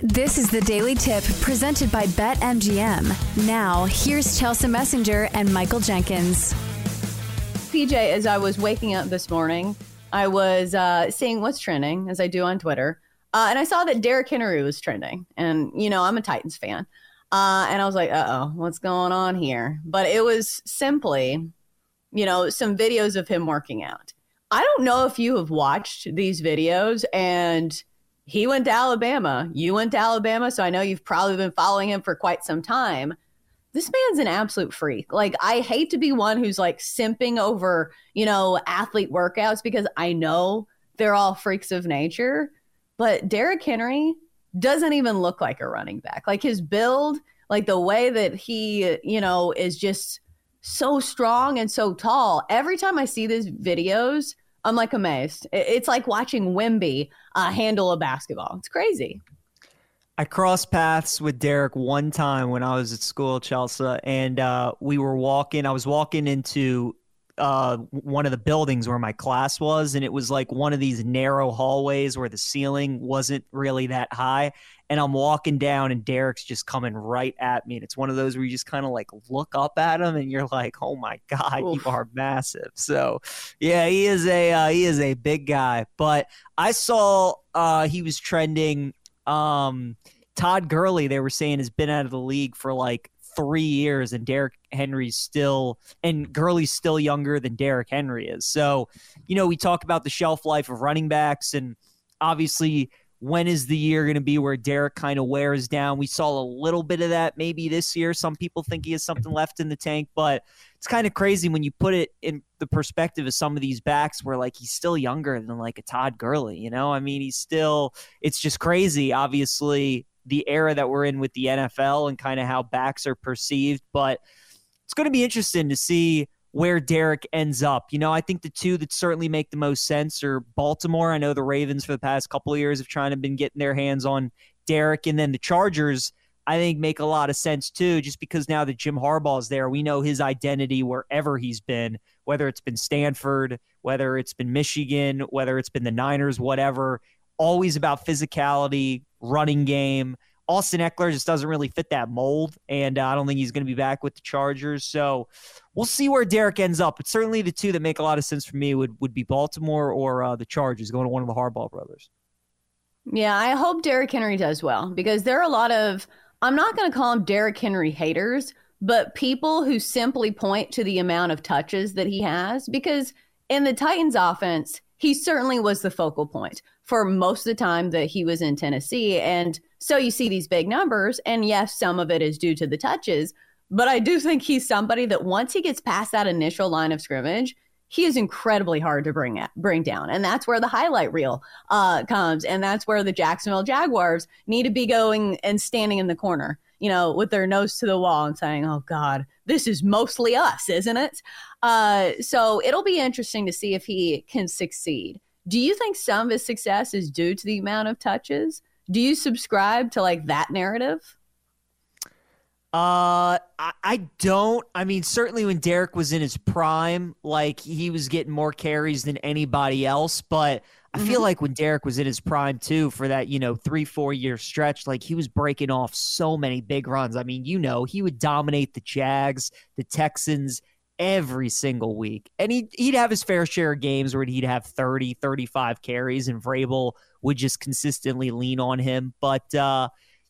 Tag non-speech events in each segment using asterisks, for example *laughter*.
This is the Daily Tip presented by BetMGM. Now, here's Chelsa Messinger and Michael Jenkins. PJ, as I was waking up this morning, I was uh, seeing what's trending, as I do on Twitter. Uh, and I saw that Derrick Henry was trending. And, you know, I'm a Titans fan. Uh, and I was like, uh oh, what's going on here? But it was simply, you know, some videos of him working out. I don't know if you have watched these videos and he went to Alabama. You went to Alabama. So I know you've probably been following him for quite some time. This man's an absolute freak. Like, I hate to be one who's like simping over, you know, athlete workouts because I know they're all freaks of nature. But Derrick Henry doesn't even look like a running back. Like his build, like the way that he, you know, is just so strong and so tall. Every time I see these videos, I'm like amazed. It's like watching Wemby uh, handle a basketball. It's crazy. I crossed paths with Derrick one time when I was at school, Chelsea, and uh, we were walking. I was walking into uh, one of the buildings where my class was, and it was like one of these narrow hallways where the ceiling wasn't really that high. And I'm walking down, and Derrick's just coming right at me. And it's one of those where you just kind of like look up at him, and you're like, "Oh my god, Oof. you are massive." So, yeah, he is a uh, he is a big guy. But I saw uh, he was trending. Um, Todd Gurley, they were saying, has been out of the league for like three years, and Derrick Henry's still, and Gurley's still younger than Derrick Henry is. So, you know, we talk about the shelf life of running backs, and obviously, when is the year going to be where Derrick kind of wears down? We saw a little bit of that maybe this year. Some people think he has something left in the tank, but it's kind of crazy when you put it in the perspective of some of these backs where like he's still younger than like a Todd Gurley, you know? I mean, he's still, it's just crazy. Obviously, the era that we're in with the NFL and kind of how backs are perceived. But it's going to be interesting to see where Derrick ends up. You know, I think the two that certainly make the most sense are Baltimore. I know the Ravens for the past couple of years have trying to been getting their hands on Derrick, and then the Chargers. I think make a lot of sense too, just because now that Jim Harbaugh is there, we know his identity wherever he's been, whether it's been Stanford, whether it's been Michigan, whether it's been the Niners, whatever. Always about physicality, running game. Austin Ekeler just doesn't really fit that mold, and uh, I don't think he's going to be back with the Chargers. So we'll see where Derrick ends up. But certainly the two that make a lot of sense for me would, would be Baltimore or uh, the Chargers, going to one of the Harbaugh brothers. Yeah, I hope Derrick Henry does well because there are a lot of, I'm not going to call them Derrick Henry haters, but people who simply point to the amount of touches that he has because in the Titans offense, he certainly was the focal point for most of the time that he was in Tennessee. And so you see these big numbers. And yes, some of it is due to the touches, but I do think he's somebody that once he gets past that initial line of scrimmage, he is incredibly hard to bring at, bring down, and that's where the highlight reel uh, comes, and that's where the Jacksonville Jaguars need to be going and standing in the corner, you know, with their nose to the wall and saying, "Oh God, this is mostly us, isn't it?" Uh, so it'll be interesting to see if he can succeed. Do you think some of his success is due to the amount of touches? Do you subscribe to like that narrative? Uh, I, I don't. I mean, certainly when Derrick was in his prime, like he was getting more carries than anybody else. But I mm-hmm. feel like when Derrick was in his prime too, for that you know three four year stretch, like he was breaking off so many big runs. I mean, you know, he would dominate the Jags, the Texans every single week. And he'd, he'd have his fair share of games where he'd have 30, 35 carries, and Vrabel would just consistently lean on him. But, uh,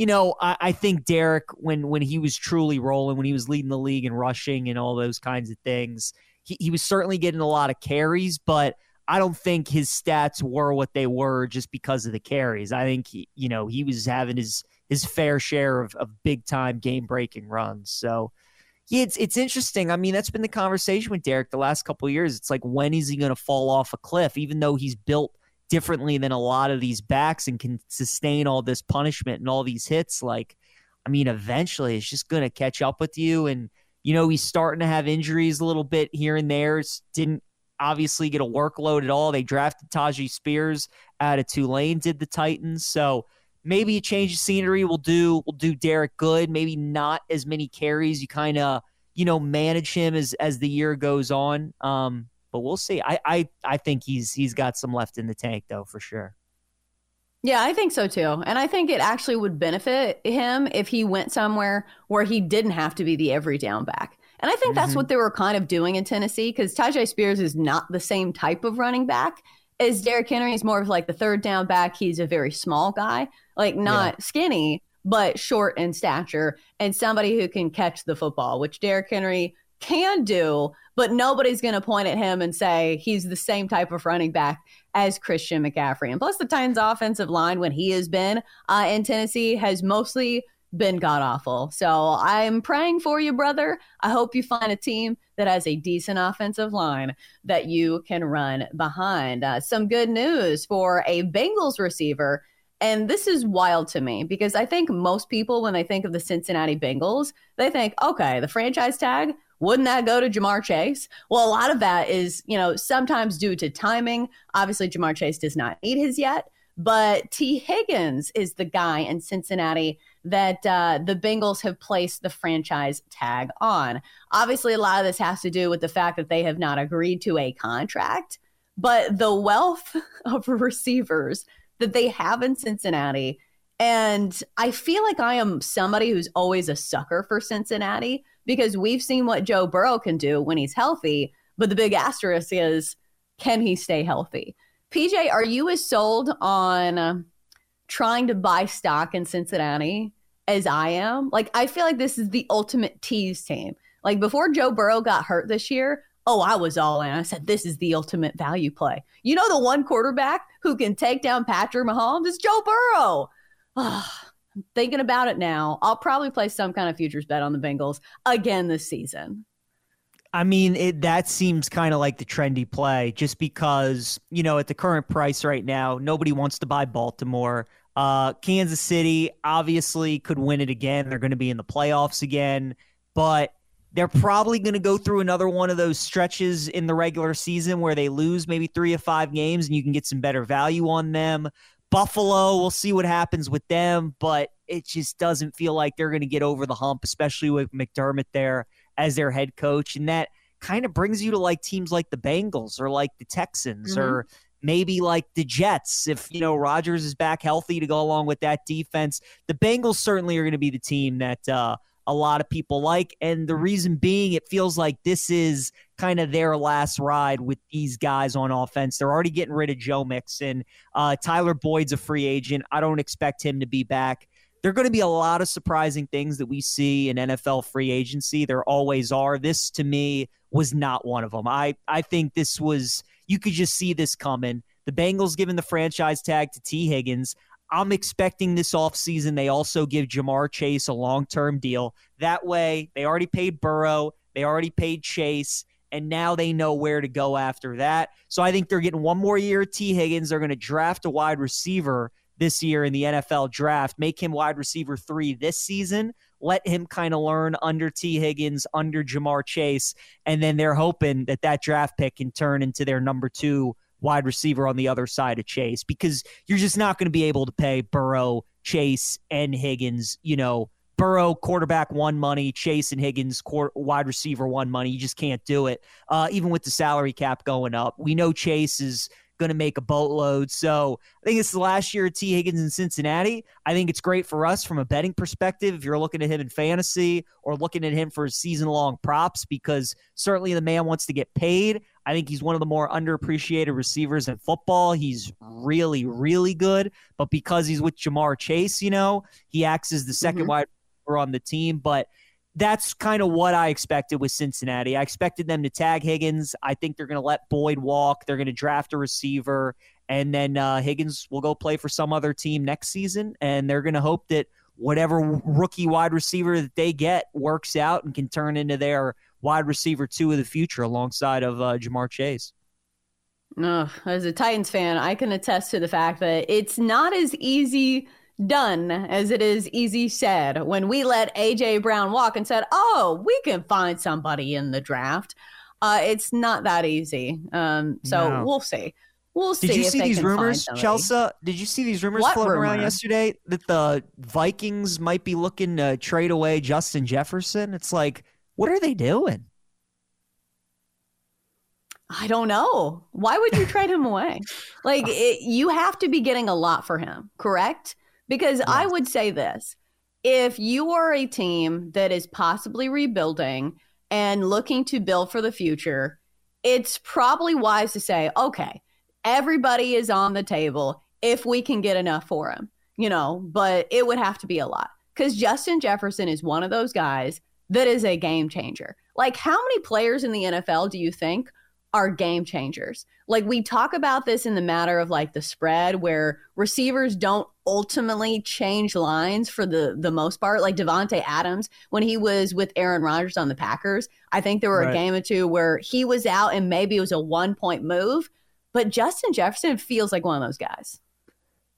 you know, I, I, think Derrick, when when he was truly rolling, when he was leading the league and rushing and all those kinds of things, he, he was certainly getting a lot of carries, but I don't think his stats were what they were just because of the carries. I think he, you know, he was having his his fair share of, of big time game breaking runs. So yeah, it's it's interesting. I mean, that's been the conversation with Derrick the last couple years. It's like when is he going to fall off a cliff? Even though he's built differently than a lot of these backs and can sustain all this punishment and all these hits. Like, I mean, eventually it's just going to catch up with you. And, you know, he's starting to have injuries a little bit here and there. Didn't obviously get a workload at all. They drafted Tyjae Spears out of Tulane, did the Titans. So maybe a change of scenery will do will do Derrick good. Maybe not as many carries. You kind of, you know, manage him as as the year goes on. Um, but we'll see. I, I I think he's he's got some left in the tank though for sure. Yeah, I think so too. And I think it actually would benefit him if he went somewhere where he didn't have to be the every down back. And I think mm-hmm. that's what they were kind of doing in Tennessee because Tyjae Spears is not the same type of running back as Derrick Henry. He's more of like the third down back. He's a very small guy, like not yeah. skinny, but short in stature and somebody who can catch the football, which Derrick Henry can do, but nobody's going to point at him and say he's the same type of running back as Christian McCaffrey. And plus, the Titans' offensive line, when he has been uh, in Tennessee, has mostly been god awful. So I'm praying for you, brother. I hope you find a team that has a decent offensive line that you can run behind. Uh, some good news for a Bengals receiver. And this is wild to me because I think most people, when they think of the Cincinnati Bengals, they think, okay, the franchise tag, wouldn't that go to Ja'Marr Chase? Well, a lot of that is, you know, sometimes due to timing. Obviously, Ja'Marr Chase does not need his yet, but Tee Higgins is the guy in Cincinnati that uh, the Bengals have placed the franchise tag on. Obviously, a lot of this has to do with the fact that they have not agreed to a contract, but the wealth *laughs* of receivers that they have in Cincinnati. And I feel like I am somebody who's always a sucker for Cincinnati because we've seen what Joe Burrow can do when he's healthy. But the big asterisk is can he stay healthy? PJ, are you as sold on trying to buy stock in Cincinnati as I am? Like, I feel like this is the ultimate tease team. Like, before Joe Burrow got hurt this year, oh, I was all in. I said, this is the ultimate value play. You know, the one quarterback who can take down Patrick Mahomes is Joe Burrow. *sighs* I'm thinking about it now. I'll probably play some kind of futures bet on the Bengals again this season. I mean, it, that seems kind of like the trendy play just because, you know, at the current price right now, nobody wants to buy Baltimore. Uh, Kansas City obviously could win it again. They're going to be in the playoffs again, but they're probably going to go through another one of those stretches in the regular season where they lose maybe three or five games and you can get some better value on them. Buffalo, we'll see what happens with them, but it just doesn't feel like they're going to get over the hump, especially with McDermott there as their head coach. And that kind of brings you to like teams like the Bengals or like the Texans mm-hmm. or maybe like the Jets if you know Rodgers is back healthy to go along with that defense. The Bengals certainly are going to be the team that uh, a lot of people like, and the reason being, it feels like this is kind of their last ride with these guys on offense. They're already getting rid of Joe Mixon. Uh, Tyler Boyd's a free agent. I don't expect him to be back. There are going to be a lot of surprising things that we see in NFL free agency. There always are. This, to me, was not one of them. I, I think this was, you could just see this coming. The Bengals giving the franchise tag to Tee Higgins. I'm expecting this offseason they also give Ja'Marr Chase a long term deal. That way, they already paid Burrow, they already paid Chase, and now they know where to go after that. So I think they're getting one more year Tee Higgins. They're going to draft a wide receiver this year in the NFL draft, make him wide receiver three this season. Let him kind of learn under Tee Higgins, under Ja'Marr Chase, and then they're hoping that that draft pick can turn into their number two wide receiver on the other side of Chase because you're just not going to be able to pay Burrow, Chase, and Higgins, you know, Burrow quarterback one money, Chase and Higgins court, wide receiver one money. You just can't do it. Uh, even with the salary cap going up, we know Chase is going to make a boatload. So I think it's the last year of Tee Higgins in Cincinnati. I think it's great for us from a betting perspective if you're looking at him in fantasy or looking at him for season long props because certainly the man wants to get paid. I think he's one of the more underappreciated receivers in football. He's really, really good. But because he's with Ja'Marr Chase, you know, he acts as the 2nd mm-hmm. wide receiver on the team. But that's kind of what I expected with Cincinnati. I expected them to tag Higgins. I think they're going to let Boyd walk. They're going to draft a receiver. And then uh, Higgins will go play for some other team next season. And they're going to hope that whatever rookie wide receiver that they get works out and can turn into their wide receiver two of the future alongside of uh, Ja'Marr Chase. No, as a Titans fan, I can attest to the fact that it's not as easy done as it is easy said when we let AJ Brown walk and said, "Oh, we can find somebody in the draft." Uh, it's not that easy. Um, so no. we'll see. We'll see. Did you see these rumors, Chelsea? Did you see these rumors what floating rumor? around yesterday that the Vikings might be looking to trade away Justin Jefferson? It's like what are they doing? I don't know. Why would you trade him away? Like *laughs* it, you have to be getting a lot for him, correct? Because yes. I would say this: if you are a team that is possibly rebuilding and looking to build for the future, it's probably wise to say, okay, everybody is on the table if we can get enough for him, you know, but it would have to be a lot because Justin Jefferson is one of those guys that is a game changer. Like, how many players in the NFL do you think are game changers? Like, we talk about this in the matter of like the spread where receivers don't ultimately change lines for the the most part. Like Davante Adams, when he was with Aaron Rodgers on the Packers, I think there were right. a game or two where he was out and maybe it was a one point move. But Justin Jefferson feels like one of those guys.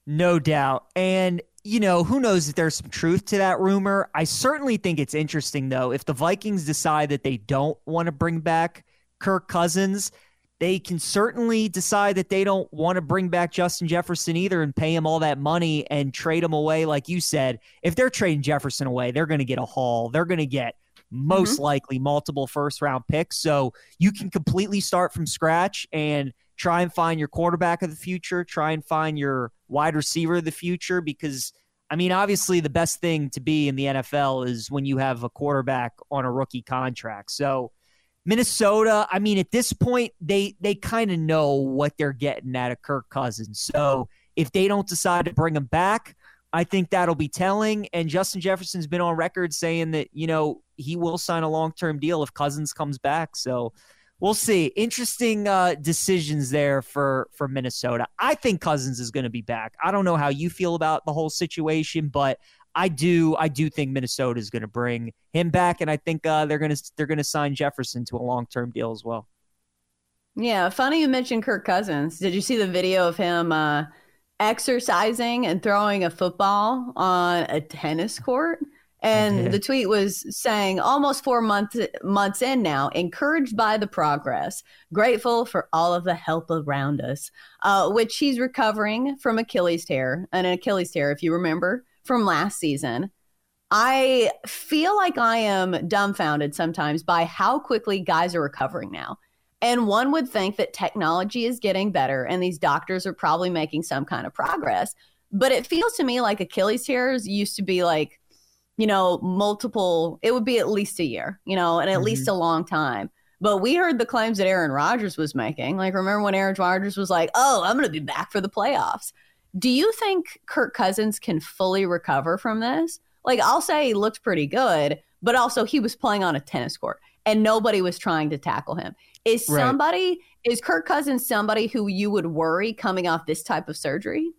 No doubt. And you know, who knows if there's some truth to that rumor. I certainly think it's interesting, though, if the Vikings decide that they don't want to bring back Kirk Cousins, they can certainly decide that they don't want to bring back Justin Jefferson either and pay him all that money and trade him away. Like you said, if they're trading Jefferson away, they're going to get a haul. They're going to get most mm-hmm. likely multiple first round picks. So you can completely start from scratch and try and find your quarterback of the future, try and find your wide receiver of the future because I mean, obviously the best thing to be in the NFL is when you have a quarterback on a rookie contract. So Minnesota, I mean, at this point, they they kind of know what they're getting out of Kirk Cousins. So if they don't decide to bring him back, I think that'll be telling. And Justin Jefferson's been on record saying that, you know, he will sign a long term deal if Cousins comes back. So we'll see. Interesting uh, decisions there for for Minnesota. I think Cousins is going to be back. I don't know how you feel about the whole situation, but I do I do think Minnesota is going to bring him back, and I think uh, they're going to they're going to sign Jefferson to a long term deal as well. Yeah, funny you mentioned Kirk Cousins. Did you see the video of him uh, exercising and throwing a football on a tennis court? And the tweet was saying, almost four months months in now, encouraged by the progress, grateful for all of the help around us. Uh, which he's recovering from Achilles tear, an Achilles tear, if you remember from last season. I feel like I am dumbfounded sometimes by how quickly guys are recovering now. And one would think that technology is getting better and these doctors are probably making some kind of progress. But it feels to me like Achilles tears used to be like you know, multiple, it would be at least a year, you know, and at mm-hmm. least a long time. But we heard the claims that Aaron Rodgers was making. Like, remember when Aaron Rodgers was like, oh, I'm going to be back for the playoffs? Do you think Kirk Cousins can fully recover from this? Like, I'll say he looked pretty good, but also he was playing on a tennis court and nobody was trying to tackle him. Is somebody, right. is Kirk Cousins somebody who you would worry coming off this type of surgery?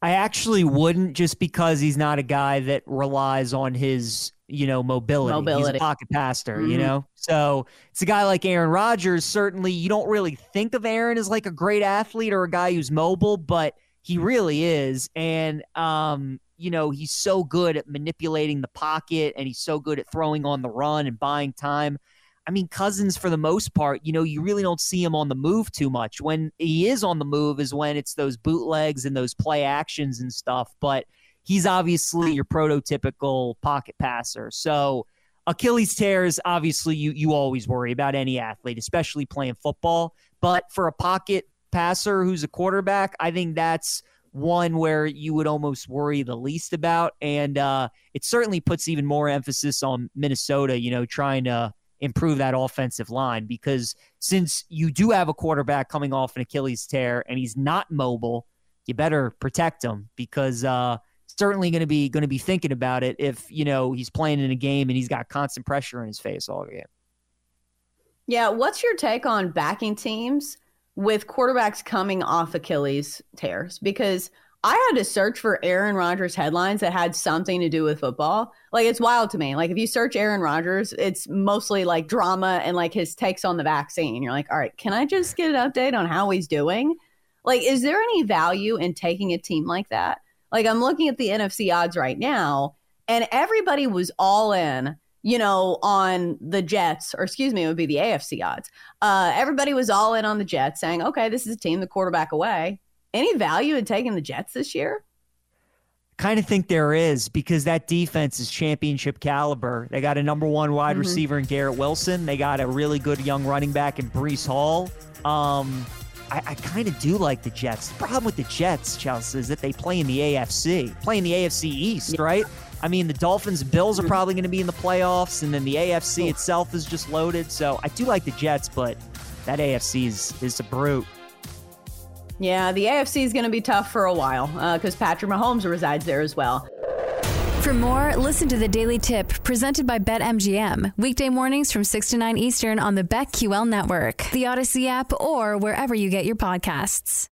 I actually wouldn't just because he's not a guy that relies on his, you know, mobility. mobility. He's a pocket passer, mm-hmm. you know? So it's a guy like Aaron Rodgers. Certainly, you don't really think of Aaron as like a great athlete or a guy who's mobile, but he really is. And, um, you know, he's so good at manipulating the pocket and he's so good at throwing on the run and buying time. I mean, Cousins, for the most part, you know, you really don't see him on the move too much. When he is on the move is when it's those bootlegs and those play actions and stuff. But he's obviously your prototypical pocket passer. So Achilles tears, obviously, you you always worry about any athlete, especially playing football. But for a pocket passer who's a quarterback, I think that's one where you would almost worry the least about. And uh, it certainly puts even more emphasis on Minnesota, you know, trying to improve that offensive line because since you do have a quarterback coming off an Achilles tear and he's not mobile, you better protect him because uh, certainly going to be going to be thinking about it if you know he's playing in a game and he's got constant pressure in his face all game. Yeah, what's your take on backing teams with quarterbacks coming off Achilles tears? Because I had to search for Aaron Rodgers headlines that had something to do with football. Like it's wild to me. Like if you search Aaron Rodgers, it's mostly like drama and like his takes on the vaccine. You're like, all right, can I just get an update on how he's doing? Like, is there any value in taking a team like that? Like I'm looking at the NFC odds right now, and everybody was all in you know, on the Jets, or excuse me, it would be the AFC odds. Uh, everybody was all in on the Jets, saying, okay, this is a team, the quarterback away. Any value in taking the Jets this year? Kind of think there is because that defense is championship caliber. They got a number one wide mm-hmm. receiver in Garrett Wilson. They got a really good young running back in Breece Hall. Um, I, I kind of do like the Jets. The problem with the Jets, Chelsea, is that they play in the AFC, play in the AFC East, yeah. right? I mean, the Dolphins, Bills are probably going to be in the playoffs, and then the AFC itself is just loaded. So I do like the Jets, but that AFC is is a brute. Yeah, the AFC is going to be tough for a while because uh, Patrick Mahomes resides there as well. For more, listen to the Daily Tip presented by BetMGM. Weekday mornings from 6 to 9 Eastern on the BetQL network, the Audacy app, or wherever you get your podcasts.